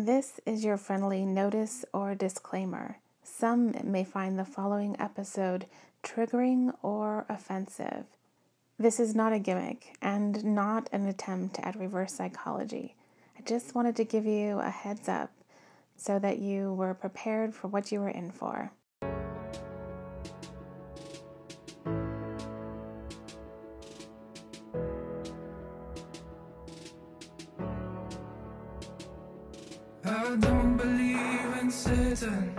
This is your friendly notice or disclaimer. Some may find the following episode triggering or offensive. This is not a gimmick and not an attempt at reverse psychology. I just wanted to give you a heads up so that you were prepared for what you were in for. I don't believe in Satan,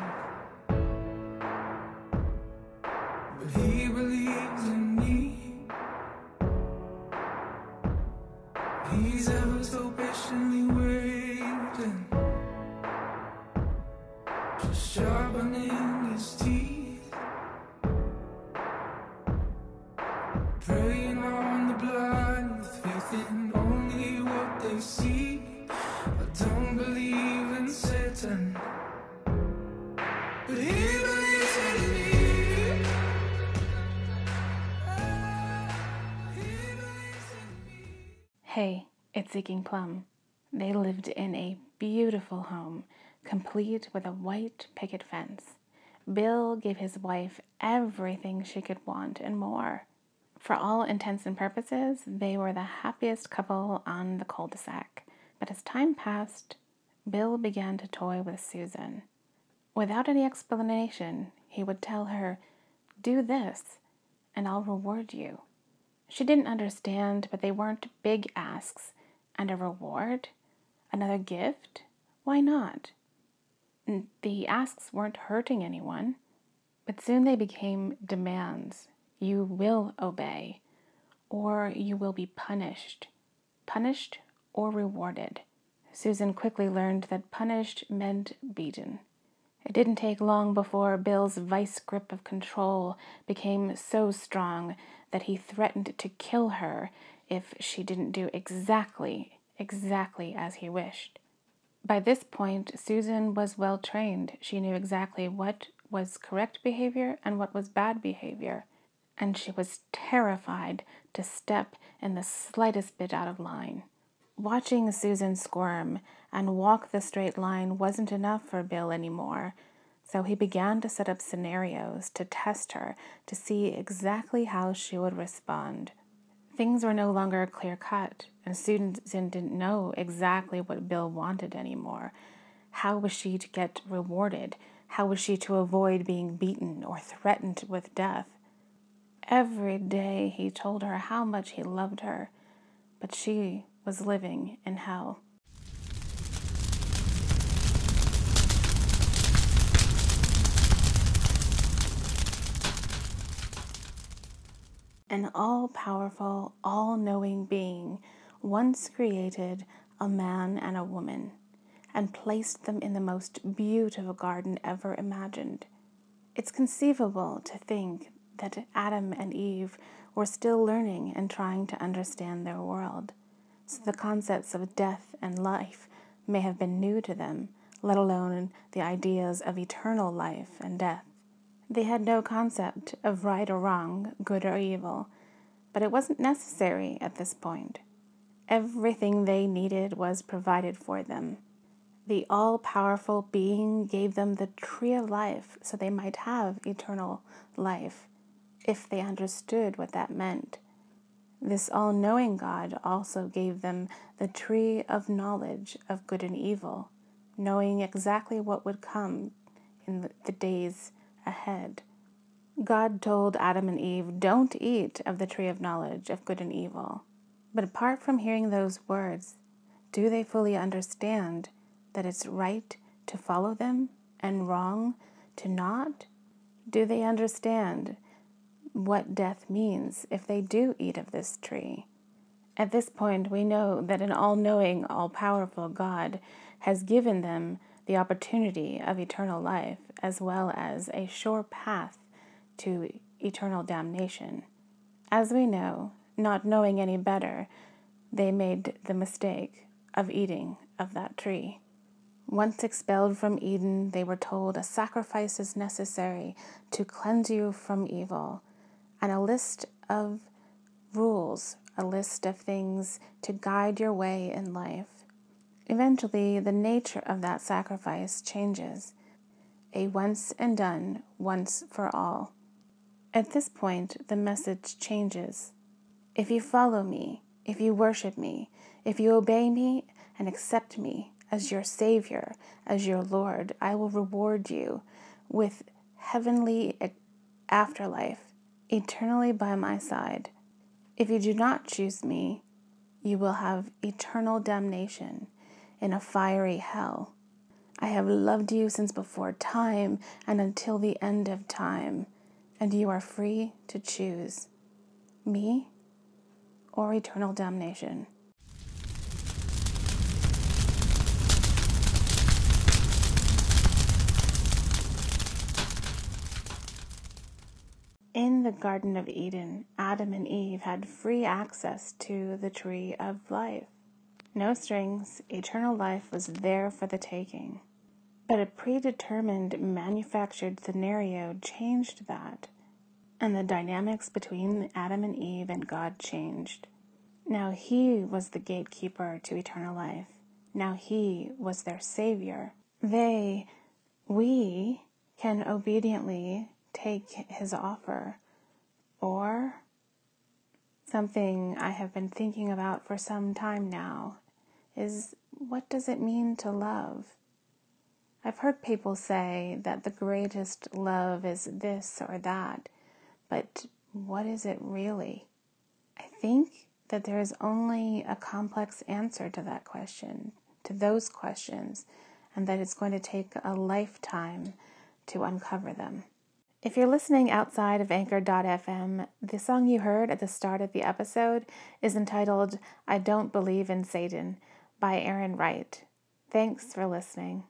but he believes in me. He's ever so patiently waiting, just sharpening his teeth, preying Hey, it's Seeking Plum. They lived in a beautiful home, complete with a white picket fence. Bill gave his wife everything she could want and more. For all intents and purposes, they were the happiest couple on the cul de sac. But as time passed, Bill began to toy with Susan. Without any explanation, he would tell her, Do this, and I'll reward you. She didn't understand, but they weren't big asks. And a reward? Another gift? Why not? The asks weren't hurting anyone. But soon they became demands. You will obey, or you will be punished. Punished or rewarded. Susan quickly learned that punished meant beaten. It didn't take long before Bill's vice grip of control became so strong that he threatened to kill her if she didn't do exactly, exactly as he wished. By this point, Susan was well trained. She knew exactly what was correct behavior and what was bad behavior, and she was terrified to step in the slightest bit out of line. Watching Susan squirm and walk the straight line wasn't enough for Bill anymore, so he began to set up scenarios to test her to see exactly how she would respond. Things were no longer clear cut, and Susan didn't know exactly what Bill wanted anymore. How was she to get rewarded? How was she to avoid being beaten or threatened with death? Every day he told her how much he loved her, but she was living in hell. An all powerful, all knowing being once created a man and a woman and placed them in the most beautiful garden ever imagined. It's conceivable to think that Adam and Eve were still learning and trying to understand their world, so the concepts of death and life may have been new to them, let alone the ideas of eternal life and death. They had no concept of right or wrong, good or evil, but it wasn't necessary at this point. Everything they needed was provided for them. The all powerful being gave them the tree of life so they might have eternal life, if they understood what that meant. This all knowing God also gave them the tree of knowledge of good and evil, knowing exactly what would come in the- days ahead. God told Adam and Eve, Don't eat of the tree of knowledge of good and evil. But apart from hearing those words, do they fully understand that it's right to follow them and wrong to not? Do they understand what death means if they do eat of this tree? At this point, we know that an all knowing, all powerful God has given them the opportunity of eternal life as well as a sure path to eternal damnation. As we know, not knowing any better, they made the mistake of eating of that tree. Once expelled from Eden, they were told a sacrifice is necessary to cleanse you from evil, and a list of rules, a list of things to guide your way in life. Eventually the nature of that sacrifice changes. A once and done, once for all. At this point, the message changes. If you follow me, if you worship me, if you obey me and accept me as your Savior, as your Lord, I will reward you with heavenly afterlife, eternally by my side. If you do not choose me, you will have eternal damnation in a fiery hell. I have loved you since before time and until the end of time, and you are free to choose me or eternal damnation. In the Garden of Eden, Adam and Eve had free access to the tree of life. No strings, eternal life was there for the taking. But a predetermined, manufactured scenario changed that, and the dynamics between Adam and Eve and God changed. Now he was the gatekeeper to eternal life. Now he was their Savior. They, we, can obediently take his offer. Something I have been thinking about for some time now is what does it mean to love? I've heard people say that the greatest love is this or that, but what is it really? I think that there is only a complex answer to that question, to those questions, and that it's going to take a lifetime to uncover them. If you're listening outside of Anchor.fm, the song you heard at the start of the episode is entitled I Don't Believe in Satan by Aaron Wright. Thanks for listening.